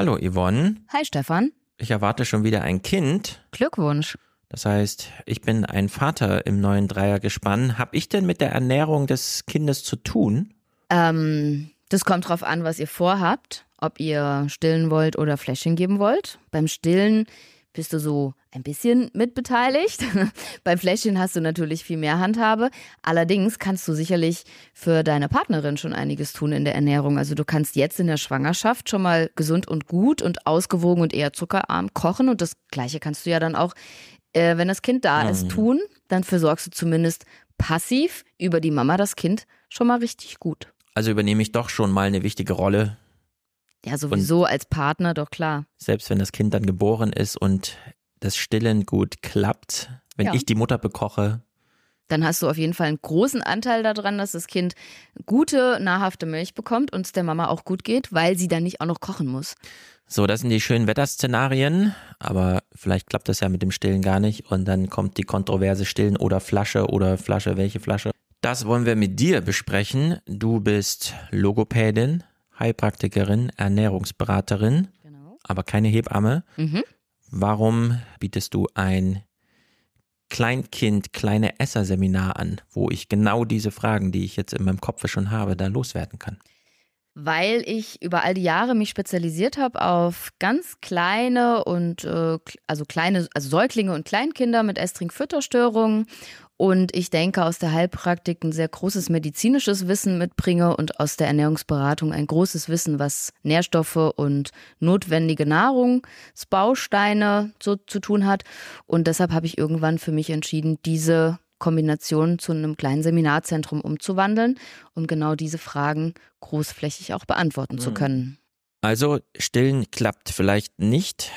Hallo Yvonne. Hi Stefan. Ich erwarte schon wieder ein Kind. Glückwunsch. Das heißt, ich bin ein Vater im neuen Dreiergespann. Hab ich denn mit der Ernährung des Kindes zu tun? Ähm, das kommt drauf an, was ihr vorhabt. Ob ihr stillen wollt oder Fläschchen geben wollt. Beim Stillen bist du so ein bisschen mitbeteiligt. Beim Fläschchen hast du natürlich viel mehr Handhabe. Allerdings kannst du sicherlich für deine Partnerin schon einiges tun in der Ernährung. Also du kannst jetzt in der Schwangerschaft schon mal gesund und gut und ausgewogen und eher zuckerarm kochen. Und das Gleiche kannst du ja dann auch, äh, wenn das Kind da ist, tun. Dann versorgst du zumindest passiv über die Mama das Kind schon mal richtig gut. Also übernehme ich doch schon mal eine wichtige Rolle. Ja, sowieso als Partner, doch klar. Selbst wenn das Kind dann geboren ist und das Stillen gut klappt, wenn Ja. ich die Mutter bekoche, Dann hast du auf jeden Fall einen großen Anteil daran, dass das Kind gute, nahrhafte Milch bekommt und es der Mama auch gut geht, weil sie dann nicht auch noch kochen muss. So, das sind die schönen Wetterszenarien, aber vielleicht klappt das ja mit dem Stillen gar nicht und dann kommt die kontroverse Stillen oder Flasche oder Flasche, welche Flasche. Das wollen wir mit dir besprechen. Du bist Logopädin, Heilpraktikerin, Ernährungsberaterin, Genau. aber keine Hebamme. Mhm. Warum bietest du ein Kleinkind, kleine Esser-Seminar an, wo ich genau diese Fragen, die ich jetzt in meinem Kopf schon habe, da loswerden kann? Weil ich über all die Jahre mich spezialisiert habe auf ganz kleine und äh, also kleine, also Säuglinge und Kleinkinder mit Estring-Fütterstörungen und ich denke aus der Heilpraktik ein sehr großes medizinisches Wissen mitbringe und aus der Ernährungsberatung ein großes Wissen, was Nährstoffe und notwendige Nahrungsbausteine so zu tun hat. Und deshalb habe ich irgendwann für mich entschieden, diese Kombination zu einem kleinen Seminarzentrum umzuwandeln, um genau diese Fragen großflächig auch beantworten zu Mhm. können. Also, stillen klappt vielleicht nicht.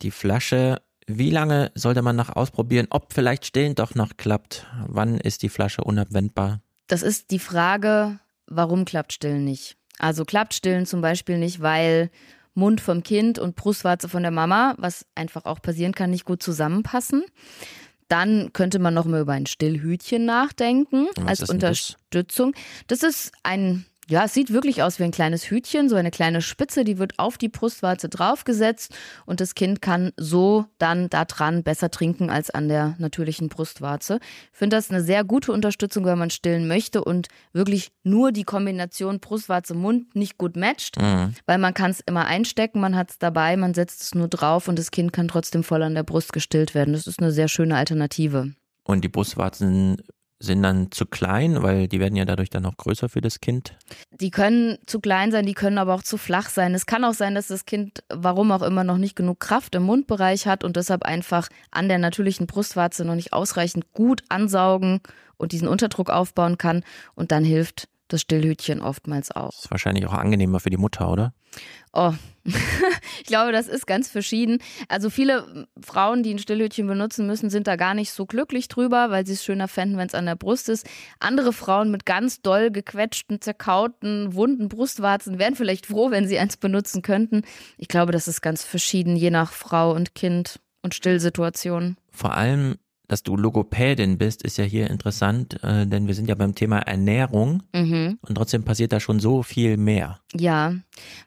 Die Flasche, wie lange sollte man noch ausprobieren, ob vielleicht stillen doch noch klappt? Wann ist die Flasche unabwendbar? Das ist die Frage, warum klappt Stillen nicht? Also klappt Stillen zum Beispiel nicht, weil Mund vom Kind und Brustwarze von der Mama, was einfach auch passieren kann, nicht gut zusammenpassen. Dann könnte man noch mal über ein Stillhütchen nachdenken Was als denn das? Unterstützung. Das ist ein, ja, es sieht wirklich aus wie ein kleines Hütchen, so eine kleine Spitze, die wird auf die Brustwarze draufgesetzt und das Kind kann so dann da dran besser trinken als an der natürlichen Brustwarze. Ich finde das eine sehr gute Unterstützung, wenn man stillen möchte und wirklich nur die Kombination Brustwarze-Mund nicht gut matcht, Mhm. weil man kann es immer einstecken, man hat es dabei, man setzt es nur drauf und das Kind kann trotzdem voll an der Brust gestillt werden. Das ist eine sehr schöne Alternative. Und die Brustwarzen sind dann zu klein, weil die werden ja dadurch dann auch größer für das Kind. Die können zu klein sein, die können aber auch zu flach sein. Es kann auch sein, dass das Kind, warum auch immer, noch nicht genug Kraft im Mundbereich hat und deshalb einfach an der natürlichen Brustwarze noch nicht ausreichend gut ansaugen und diesen Unterdruck aufbauen kann. Und dann hilft das Stillhütchen oftmals auch. Ist wahrscheinlich auch angenehmer für die Mutter, oder? Oh, ich glaube, das ist ganz verschieden. Also viele Frauen, die ein Stillhütchen benutzen müssen, sind da gar nicht so glücklich drüber, weil sie es schöner fänden, wenn es an der Brust ist. Andere Frauen mit ganz doll gequetschten, zerkauten, wunden Brustwarzen wären vielleicht froh, wenn sie eins benutzen könnten. Ich glaube, das ist ganz verschieden, je nach Frau und Kind und Stillsituation. Vor allem, dass du Logopädin bist, ist ja hier interessant, äh, denn wir sind ja beim Thema Ernährung Mhm. und trotzdem passiert da schon so viel mehr. Ja,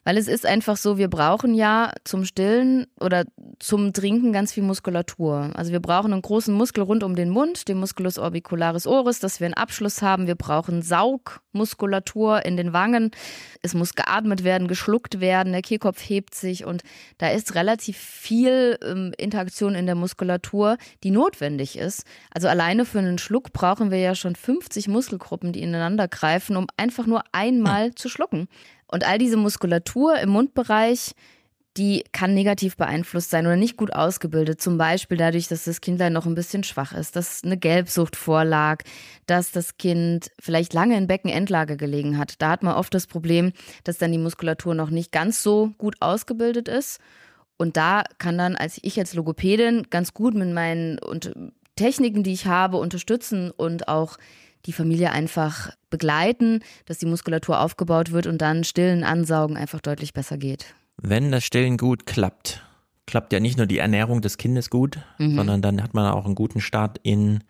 weil es ist einfach so, wir brauchen ja zum Stillen oder zum Trinken ganz viel Muskulatur. Also wir brauchen einen großen Muskel rund um den Mund, den Musculus orbicularis oris, dass wir einen Abschluss haben. Wir brauchen Saugmuskulatur in den Wangen. Es muss geatmet werden, geschluckt werden, der Kehlkopf hebt sich und da ist relativ viel ähm, Interaktion in der Muskulatur, die notwendig ist. Also alleine für einen Schluck brauchen wir ja schon 50 Muskelgruppen, die ineinander greifen, um einfach nur einmal zu schlucken. Und all diese Muskulatur im Mundbereich, die kann negativ beeinflusst sein oder nicht gut ausgebildet. Zum Beispiel dadurch, dass das Kindlein noch ein bisschen schwach ist, dass eine Gelbsucht vorlag, dass das Kind vielleicht lange in Beckenendlage gelegen hat. Da hat man oft das Problem, dass dann die Muskulatur noch nicht ganz so gut ausgebildet ist. Und da kann dann als ich als Logopädin ganz gut mit meinen und Techniken, die ich habe, unterstützen und auch die Familie einfach begleiten, dass die Muskulatur aufgebaut wird und dann stillen, ansaugen einfach deutlich besser geht. Wenn das Stillen gut klappt, klappt ja nicht nur die Ernährung des Kindes gut, sondern dann hat man auch einen guten Start in,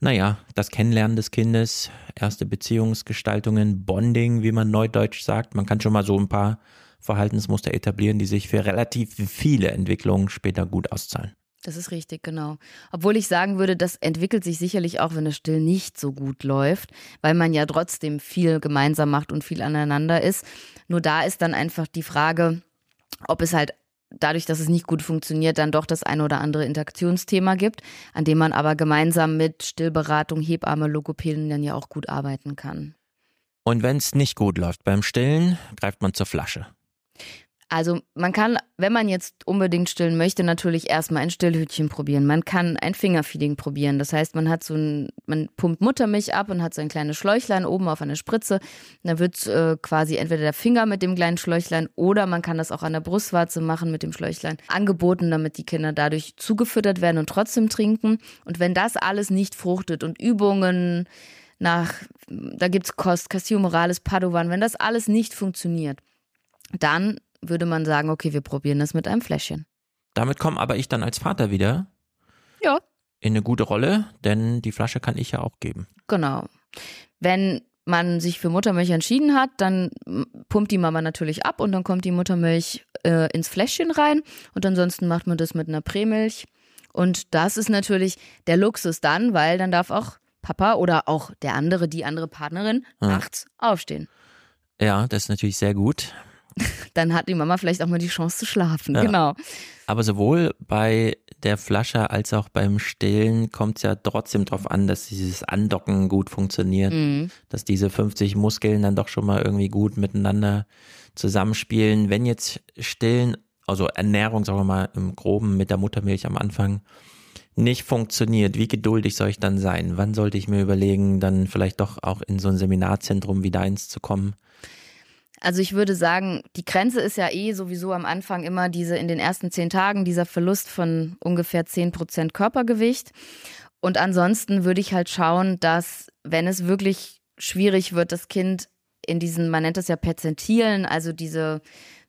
naja, das Kennenlernen des Kindes, erste Beziehungsgestaltungen, Bonding, wie man neudeutsch sagt. Man kann schon mal so ein paar Verhaltensmuster etablieren, die sich für relativ viele Entwicklungen später gut auszahlen. Das ist richtig, genau. Obwohl ich sagen würde, das entwickelt sich sicherlich auch, wenn das Still nicht so gut läuft, weil man ja trotzdem viel gemeinsam macht und viel aneinander ist. Nur da ist dann einfach die Frage, ob es halt dadurch, dass es nicht gut funktioniert, dann doch das eine oder andere Interaktionsthema gibt, an dem man aber gemeinsam mit Stillberatung, Hebamme, Logopäden dann ja auch gut arbeiten kann. Und wenn es nicht gut läuft beim Stillen, greift man zur Flasche. Also man kann, wenn man jetzt unbedingt stillen möchte, natürlich erstmal ein Stillhütchen probieren. Man kann ein Fingerfeeding probieren. Das heißt, man hat so ein, man pumpt Muttermilch ab und hat so ein kleines Schläuchlein oben auf einer Spritze. Dann wird äh, quasi entweder der Finger mit dem kleinen Schläuchlein oder man kann das auch an der Brustwarze machen mit dem Schläuchlein angeboten, damit die Kinder dadurch zugefüttert werden und trotzdem trinken. Und wenn das alles nicht fruchtet und Übungen nach, da gibt es Kost, Castio Morales, Padovan, wenn das alles nicht funktioniert, dann würde man sagen, okay, wir probieren das mit einem Fläschchen. Damit komme aber ich dann als Vater wieder ja. in eine gute Rolle, denn die Flasche kann ich ja auch geben. Genau. Wenn man sich für Muttermilch entschieden hat, dann pumpt die Mama natürlich ab und dann kommt die Muttermilch äh, ins Fläschchen rein und ansonsten macht man das mit einer Prämilch. Und das ist natürlich der Luxus dann, weil dann darf auch Papa oder auch der andere, die andere Partnerin ja. nachts aufstehen. Ja, das ist natürlich sehr gut dann hat die Mama vielleicht auch mal die Chance zu schlafen. Ja. Genau. Aber sowohl bei der Flasche als auch beim Stillen kommt es ja trotzdem darauf an, dass dieses Andocken gut funktioniert, mhm. dass diese 50 Muskeln dann doch schon mal irgendwie gut miteinander zusammenspielen. Wenn jetzt Stillen, also Ernährung, sagen wir mal im Groben mit der Muttermilch am Anfang, nicht funktioniert, wie geduldig soll ich dann sein? Wann sollte ich mir überlegen, dann vielleicht doch auch in so ein Seminarzentrum wie deins zu kommen? Also ich würde sagen, die Grenze ist ja eh sowieso am Anfang immer diese in den ersten zehn Tagen dieser Verlust von ungefähr zehn Prozent Körpergewicht. Und ansonsten würde ich halt schauen, dass wenn es wirklich schwierig wird, das Kind in diesen, man nennt das ja Perzentilen, also diese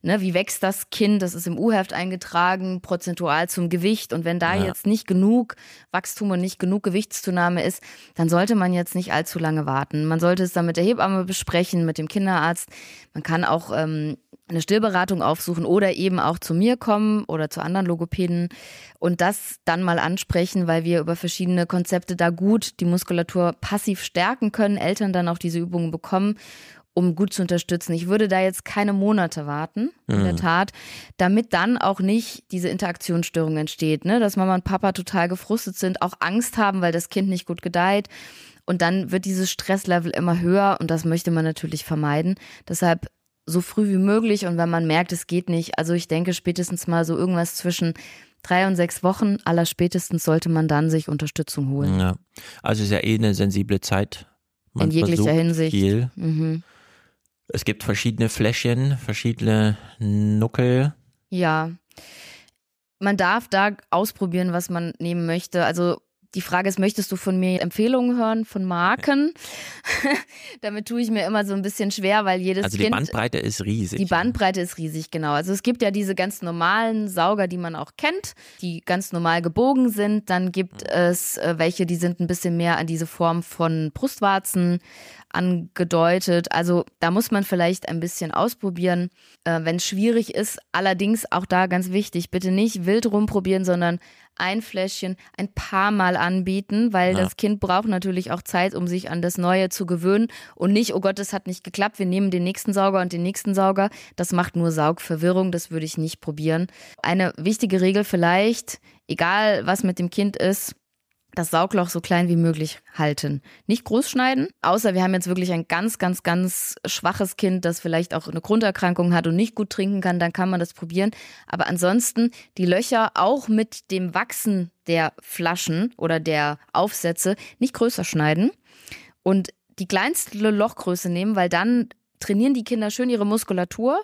ne, wie wächst das Kind, das ist im U-Heft eingetragen, prozentual zum Gewicht. Und wenn da ja. jetzt nicht genug Wachstum und nicht genug Gewichtszunahme ist, dann sollte man jetzt nicht allzu lange warten. Man sollte es dann mit der Hebamme besprechen, mit dem Kinderarzt. Man kann auch ähm, eine Stillberatung aufsuchen oder eben auch zu mir kommen oder zu anderen Logopäden und das dann mal ansprechen, weil wir über verschiedene Konzepte da gut die Muskulatur passiv stärken können, Eltern dann auch diese Übungen bekommen um gut zu unterstützen. Ich würde da jetzt keine Monate warten, in mhm. der Tat, damit dann auch nicht diese Interaktionsstörung entsteht, ne? dass Mama und Papa total gefrustet sind, auch Angst haben, weil das Kind nicht gut gedeiht. Und dann wird dieses Stresslevel immer höher und das möchte man natürlich vermeiden. Deshalb so früh wie möglich und wenn man merkt, es geht nicht, also ich denke spätestens mal so irgendwas zwischen drei und sechs Wochen, aller spätestens sollte man dann sich Unterstützung holen. Ja, also ist ja eh eine sensible Zeit. Man In jeglicher Hinsicht. Viel. Mhm. Es gibt verschiedene Fläschchen, verschiedene Nuckel. Ja. Man darf da ausprobieren, was man nehmen möchte. Also die Frage ist, möchtest du von mir Empfehlungen hören von Marken? Damit tue ich mir immer so ein bisschen schwer, weil jedes Also die kind, Bandbreite ist riesig. Die Bandbreite ist riesig, genau. Also es gibt ja diese ganz normalen Sauger, die man auch kennt, die ganz normal gebogen sind. Dann gibt mhm. es äh, welche, die sind ein bisschen mehr an diese Form von Brustwarzen angedeutet. Also da muss man vielleicht ein bisschen ausprobieren, äh, wenn es schwierig ist. Allerdings auch da ganz wichtig, bitte nicht wild rumprobieren, sondern ein Fläschchen ein paar Mal anbieten, weil ja. das Kind braucht natürlich auch Zeit, um sich an das Neue zu gewöhnen und nicht, oh Gott, das hat nicht geklappt, wir nehmen den nächsten Sauger und den nächsten Sauger. Das macht nur Saugverwirrung, das würde ich nicht probieren. Eine wichtige Regel vielleicht, egal was mit dem Kind ist, das Saugloch so klein wie möglich halten. Nicht groß schneiden, außer wir haben jetzt wirklich ein ganz, ganz, ganz schwaches Kind, das vielleicht auch eine Grunderkrankung hat und nicht gut trinken kann, dann kann man das probieren. Aber ansonsten die Löcher auch mit dem Wachsen der Flaschen oder der Aufsätze nicht größer schneiden und die kleinste Lochgröße nehmen, weil dann trainieren die Kinder schön ihre Muskulatur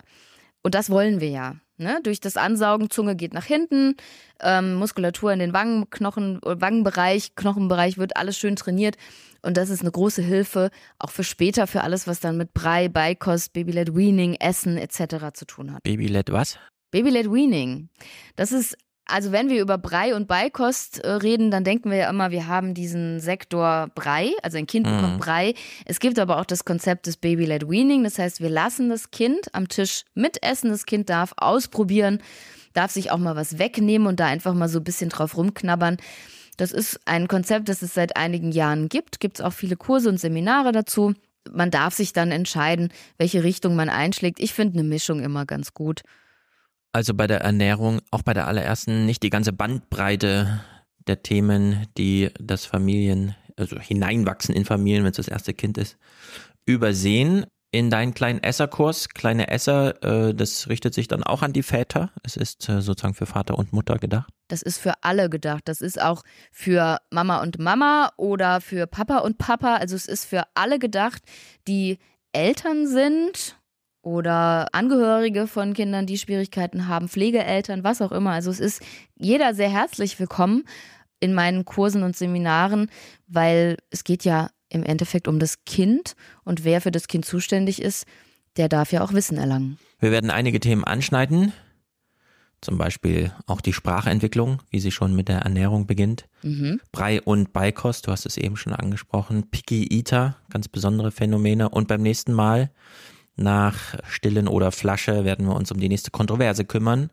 und das wollen wir ja. Ne? Durch das Ansaugen, Zunge geht nach hinten, ähm, Muskulatur in den Wangenknochen, Wangenbereich, Knochenbereich wird alles schön trainiert. Und das ist eine große Hilfe, auch für später, für alles, was dann mit Brei, Beikost, Babyled Weaning, Essen etc. zu tun hat. Babyled was? Babyled Weaning. Das ist Also wenn wir über Brei und Beikost äh, reden, dann denken wir ja immer, wir haben diesen Sektor Brei, also ein Kind bekommt mhm. Brei. Es gibt aber auch das Konzept des Baby-led Weaning, das heißt, wir lassen das Kind am Tisch mitessen, das Kind darf ausprobieren, darf sich auch mal was wegnehmen und da einfach mal so ein bisschen drauf rumknabbern. Das ist ein Konzept, das es seit einigen Jahren gibt. Gibt es auch viele Kurse und Seminare dazu. Man darf sich dann entscheiden, welche Richtung man einschlägt. Ich finde eine Mischung immer ganz gut. Also bei der Ernährung, auch bei der allerersten, nicht die ganze Bandbreite der Themen, die das Familien, also hineinwachsen in Familien, wenn es das erste Kind ist, übersehen. In deinen kleinen Esserkurs, kleine Esser, äh, das richtet sich dann auch an die Väter. Es ist äh, sozusagen für Vater und Mutter gedacht. Das ist für alle gedacht. Das ist auch für Mama und Mama oder für Papa und Papa. Also es ist für alle gedacht, die Eltern sind oder Angehörige von Kindern, die Schwierigkeiten haben, Pflegeeltern, was auch immer. Also es ist jeder sehr herzlich willkommen in meinen Kursen und Seminaren, weil es geht ja im Endeffekt um das Kind und wer für das Kind zuständig ist, der darf ja auch Wissen erlangen. Wir werden einige Themen anschneiden, zum Beispiel auch die Sprachentwicklung, wie sie schon mit der Ernährung beginnt. Mhm. Brei und Beikost, du hast es eben schon angesprochen. Picky Eater, ganz besondere Phänomene. Und beim nächsten Mal nach Stillen oder Flasche werden wir uns um die nächste Kontroverse kümmern.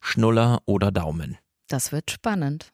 Schnuller oder Daumen. Das wird spannend.